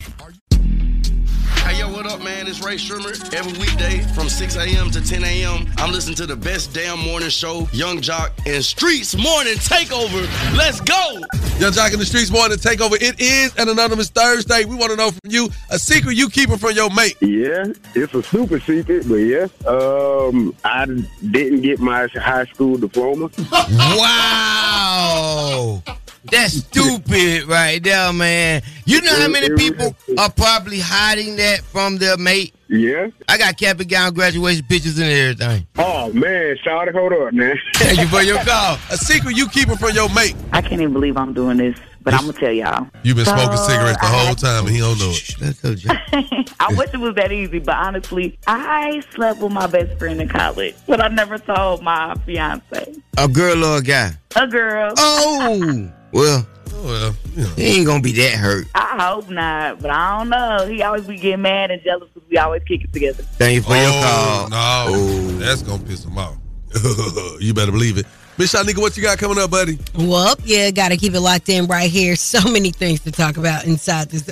Hey, yo, what up, man? It's Rae Sremmurd. Every weekday from 6 a.m. to 10 a.m., I'm listening to the best damn morning show, Yung Joc and Streetz Morning Takeover. Let's go! Yung Joc in the Streetz Morning Takeover. It is an Anonymous Thursday. We want to know from you a secret you keeping from your mate. Yeah, it's a super secret, but yeah, um, I didn't get my high school diploma. Wow. That's stupid right there, man. You know how many people are probably hiding that from their mate? Yeah. I got cap and gown graduation pictures and everything. Oh man, shout it, hold up, man. Thank you for your call. A secret you keeping from your mate. I can't even believe I'm doing this, but I'm gonna tell y'all. You've been smoking So, cigarettes the I whole had- time and he don't know it. I wish it was that easy, but honestly, I slept with my best friend in college, but I never told my fiance. A girl or a guy? A girl. Oh, well, well, he ain't gonna be that hurt. I hope not, but I don't know. He always be getting mad and jealous because we always kick it together. Thank you for your Oh, call. no. That's going to piss him off. you better believe it. Miss Shanika, what you got coming up, buddy? Well, yeah, got to keep it locked in right here. So many things to talk about inside this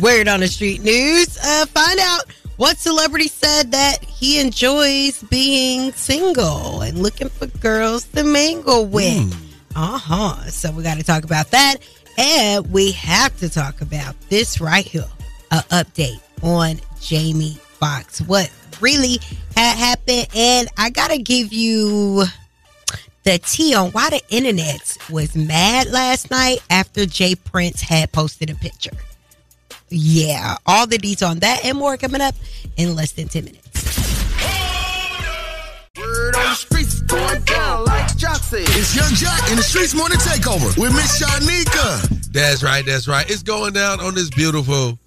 Word on the Street news. Uh, find out what celebrity said that he enjoys being single and looking for girls to mingle with. Uh huh. So we got to talk about that. And we have to talk about this right here a update on Jamie Foxx. What really had happened. And I got to give you the tea on why the internet was mad last night after J. Prince had posted a picture. Yeah, all the details on that and more coming up in less than 10 minutes. Said. It's Yung Joc in the Streetz Morning Takeover with Miss Shanika. That's right. That's right. It's going down on this beautiful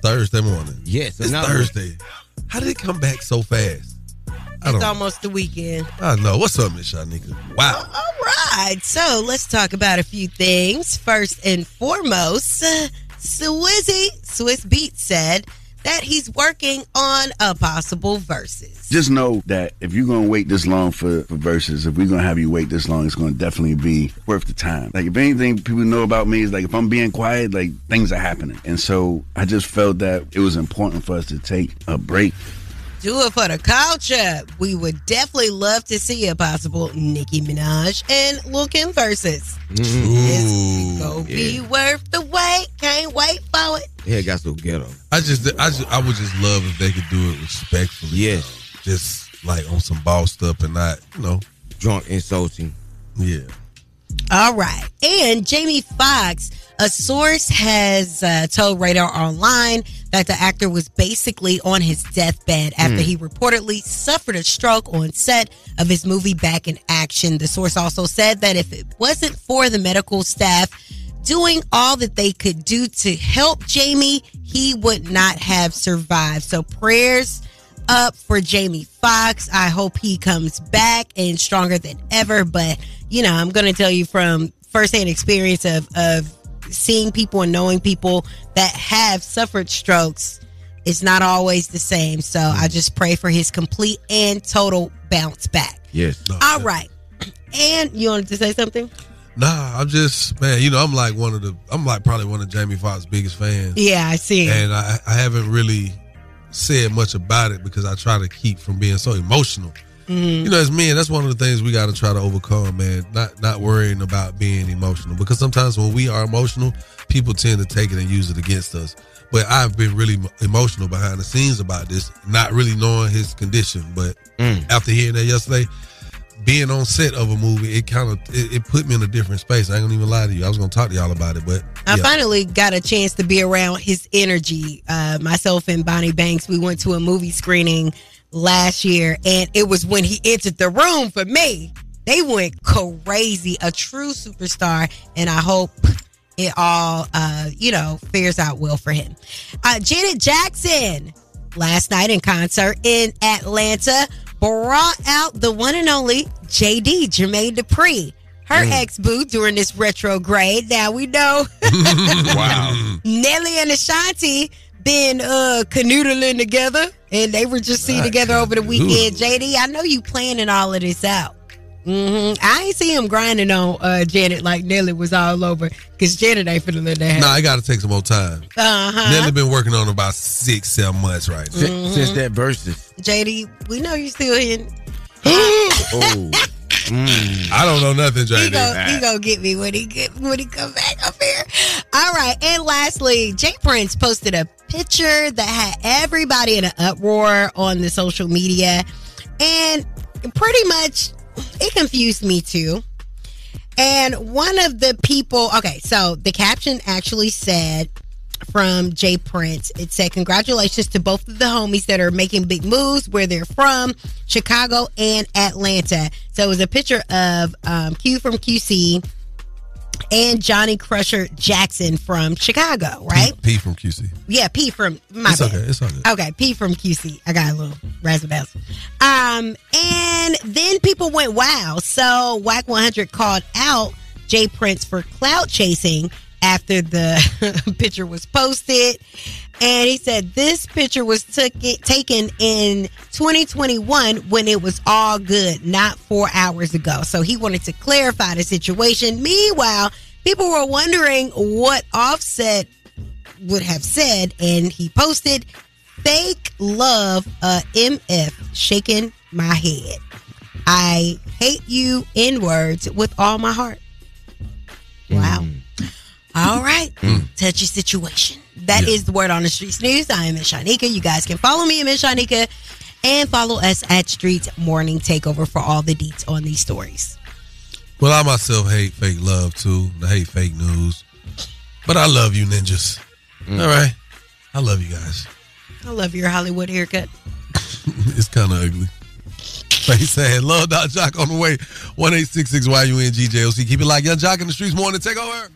Thursday morning. Yes, it's another- Thursday. How did it come back so fast? I It's don't. almost the weekend. I know. What's up, Miss Shanika? Wow. All right, so let's talk about a few things. First and foremost, uh, Swizzy, Swizz Beatz said that he's working on a possible Verzuz. Just know that if you're gonna wait this long for, for Verzuz, if we're gonna have you wait this long, it's gonna definitely be worth the time. Like if anything people know about me is like if I'm being quiet, like things are happening. And so I just felt that it was important for us to take a break. Do it for the culture. We would definitely love to see a possible Nicki Minaj and Lil Kim Verzuz. It's gonna be worth the wait. Can't wait for it. Yeah, got so ghetto. I just, I just, I would just love if they could do it respectfully. Yes. Just like on some ball stuff and not, you know, drunk insulting. Yeah. All right. And Jamie Foxx, a source has uh, told Radar Online that the actor was basically on his deathbed after Hmm. he reportedly suffered a stroke on set of his movie Back in Action. The source also said that if it wasn't for the medical staff doing all that they could do to help Jamie, he would not have survived. So prayers up for Jamie Foxx. I hope he comes back and stronger than ever. But you know, I'm going to tell you from firsthand experience of of seeing people and knowing people that have suffered strokes. It's not always the same. So I just pray for his complete and total bounce back. Yes. All right. And you wanted to say something? Nah, I'm just man. You know, I'm like one of the. I'm like probably one of Jamie Foxx's biggest fans. Yeah, I see. And I, I haven't really said much about it because I try to keep from being so emotional. Mhm. You know, as men, that's one of the things we got to try to overcome, man. Not not worrying about being emotional because sometimes when we are emotional, people tend to take it and use it against us. But I've been really emotional behind the scenes about this, not really knowing his condition. But after hearing that yesterday, being on set of a movie, it kind of it, it put me in a different space. I ain't gonna even lie to you. I was gonna talk to y'all about it, but I yeah. finally got a chance to be around his energy. Uh, myself and Bonnie Banks, we went to a movie screening last year, and it was when he entered the room for me. They went crazy, a true superstar, and I hope it all, uh, you know, fares out well for him. Uh, Janet Jackson last night in concert in Atlanta brought out the one and only JD, Jermaine Dupri, her Mm. ex boo during this retrograde. Now we know wow. Nelly and Ashanti been uh canoodling together and they were just seen together over the weekend. JD, I know you planning all of this out. hmm I ain't see him grinding on uh, Janet like Nelly was all over because Janet ain't finna let that happen. Nah, I got to take some more time. Uh-huh. Nelly been working on about six, seven months right now. Mhm. Since that Verzuz. JD, we know you still in. Oh. I don't know nothing, He JD. go, he go get me when he get when he come back up here. All right, and lastly, J. Prince posted a picture that had everybody in an uproar on the social media, and pretty much it confused me too. And one of the people, okay, so the caption actually said from J. Prince, it said, Congratulations to both of the homies that are making big moves where they're from, Chicago and Atlanta. So it was a picture of um, Q from QC and Johnny Crusher Jackson from Chicago, right? P from QC. Yeah, P from my it's bad. okay. It's good. Okay, P from QC. I got a little razzle dazzle. Um, and then people went wow. So Wack 100 called out J. Prince for clout chasing after the picture was posted. And he said this picture was took it, taken in 2021 when it was all good, not four hours ago. So he wanted to clarify the situation. Meanwhile, people were wondering what Offset would have said, and he posted, "Fake love, uh, MF, shaking my head. I hate you in words with all my heart." Wow. All right, touchy situation. That is the word on the streetz news. I am Miss Shanika. You guys can follow me at Miss Shanika and follow us at Streetz Morning Takeover for all the deets on these stories. Well, I myself hate fake love too. I hate fake news. But I love you, ninjas. Mm. All right. I love you guys. I love your Hollywood haircut. it's kind of ugly. Like he said, love dot jock on the way. One eight six six Y U N G J O C. Keep it like Yung Joc in the streets morning. Take over.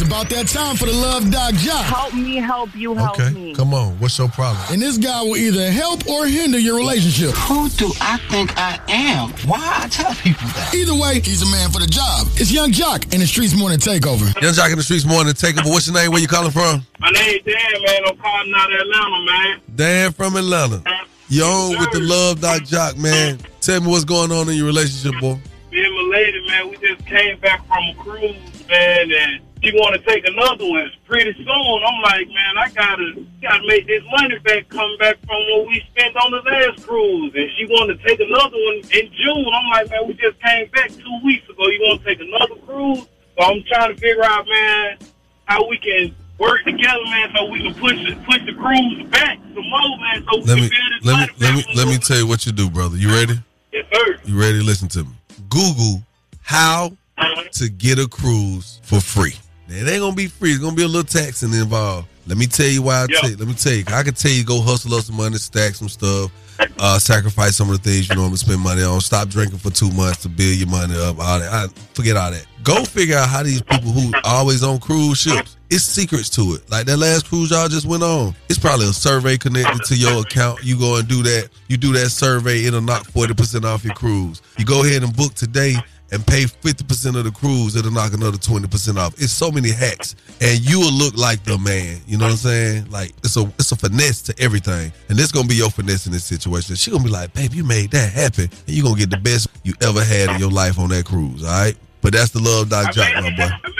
It's about that time for the Love Doc Joc. Help me, help you, help Okay, me. come on. What's your problem? And this guy will either help or hinder your relationship. Who do I think I am? Why I tell people that? Either way, he's a man for the job. It's Yung Joc in the Streetz Morning Takeover. Yung Joc in the streetz morning. Take over. What's your name? Where you calling from? My name Dan, man. I'm calling out of Atlanta, man. Dan from Atlanta. You on with the love Doc Joc, man. Tell me what's going on in your relationship, boy. Me and my lady, man, we just came back from a cruise, man, and she want to take another one. Pretty soon, I'm like, man, I gotta gotta make this money back, come back from what we spent on the last cruise. And she want to take another one in June. I'm like, man, we just came back two weeks ago. You want to take another cruise? So I'm trying to figure out, man, how we can work together, man, so we can push it, push the cruise back some more, man, so we Let can me let me let me let me tell you what you do, brother. You ready? Yes, sir. You ready? To listen to me. Google how uh-huh. to get a cruise for free. It ain't gonna be free. It's gonna be a little taxing involved. Let me tell you why. I Yeah. tell let me tell you. I can tell you go hustle up some money, stack some stuff, uh, sacrifice some of the things you normally spend money on. Stop drinking for two months to build your money up. All that. I, forget all that. Go figure out how these people who always on cruise ships. It's secrets to it. Like that last cruise y'all just went on. It's probably a survey connected to your account. You go and do that. You do that survey. It'll knock forty percent off your cruise. You go ahead and book today and pay 50% of the cruise, it'll knock another 20% off. It's so many hacks. And you will look like the man. You know what I'm saying? Like it's a it's a finesse to everything. And this gonna be your finesse in this situation. She gonna be like, babe, you made that happen. And you gonna get the best you ever had in your life on that cruise, all right? But that's the love doc Joc, my boy.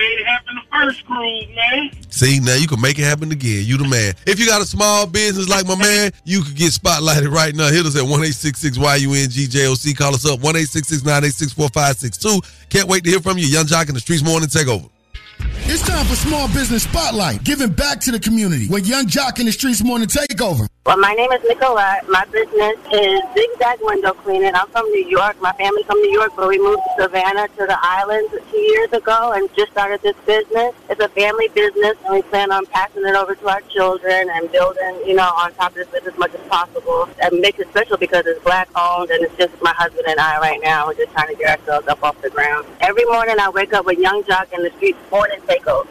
First cruise, man. See, now you can make it happen again. You the man. If you got a small business like my man, you could get spotlighted right now. Hit us at 1-866-YUNGJOC. Call us up, 1-866-986-4562. Can't wait to hear from you. Yung Joc in the Streetz Morning Takeover. It's time for Small Business Spotlight, giving back to the community with Yung Joc in the Streetz Morning Takeover. Well, my name is Nicolette. My business is Zigzag Window Cleaning. I'm from New York. My family's from New York, but we moved to Savannah to the islands two years ago and just started this business. It's a family business, and we plan on passing it over to our children and building, you know, on top of this business as much as possible. And makes it special because it's black owned, and it's just my husband and I right now. We're just trying to get ourselves up off the ground. Every morning, I wake up with Yung Joc in the streetz morning takeover.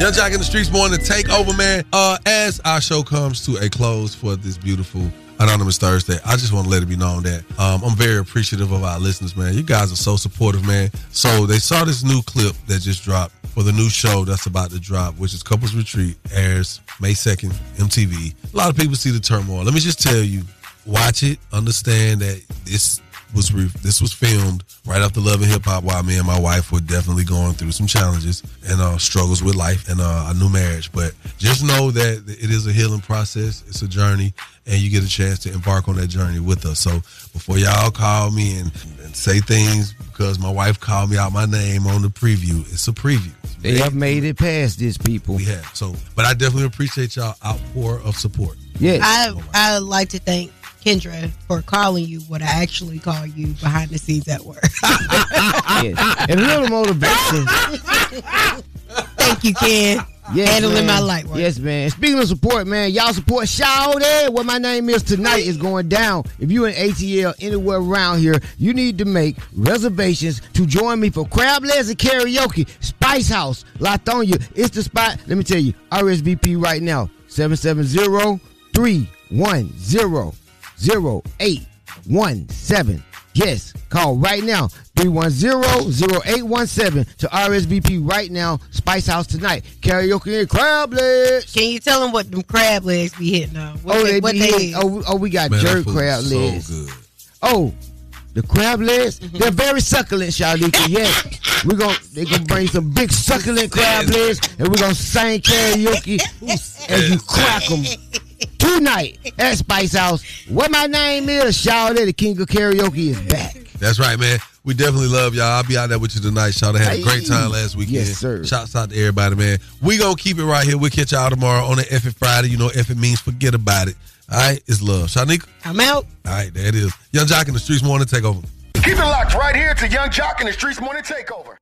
Yung Joc in the Streetz Morning Takeover, man. Uh, as our show comes to a close for this beautiful Anonymous Thursday. I just want to let it be known that um, I'm very appreciative of our listeners, man. You guys are so supportive, man. So they saw this new clip that just dropped for the new show that's about to drop, which is Couples Retreat, airs May 2nd, MTV. A lot of people see the turmoil. Let me just tell you, watch it, understand that this was re- this was filmed right after Love and Hip Hop while me and my wife were definitely going through some challenges and uh, struggles with life and uh, a new marriage. But just know that it is a healing process. It's a journey, and you get a chance to embark on that journey with us. So before y'all call me and, and say things because my wife called me out my name on the preview, it's a preview. They have made it past this, people. We have. So, but I definitely appreciate y'all outpour of support. Yes. I I like to thank Kendra for calling you what I actually call you behind the scenes at work. yes. And a little motivation. Thank you, Ken. Yes, Handling man. my light work. Yes, man. Speaking of support, man, y'all support shout Shawty. What my name is tonight is going down. If you in ATL anywhere around here, you need to make reservations to join me for crab legs and karaoke. Spice House, Lithonia. It's the spot. Let me tell you, RSVP right now. 770-310-0817. Yes, call right now. 310-0817 to RSVP right now. Spice House tonight. Karaoke and crab legs. Can you tell them what them crab legs be hitting on? What oh, they, they what be they hitting- oh, oh, we got Man, jerk crab is so legs. good. Oh, the crab legs, mm-hmm. they're very succulent, Shalika. Yes, we're gonna they gonna bring some big succulent crab legs, and we're gonna sing karaoke as you crack them tonight at Spice House. What my name is, Shawty, the king of karaoke is back. That's right, man. We definitely love y'all. I'll be out there with you tonight. Shout out, had a great time last weekend. Yes, sir. Shouts out to everybody, man. We gonna keep it right here. We'll catch y'all tomorrow on the F it Friday. You know, F it means forget about it. All right, it's love. Shanika. I'm out. All right, there it is. Yung Joc in the streetz morning takeover. Keep it locked right here to Yung Joc and the Streetz Morning Takeover.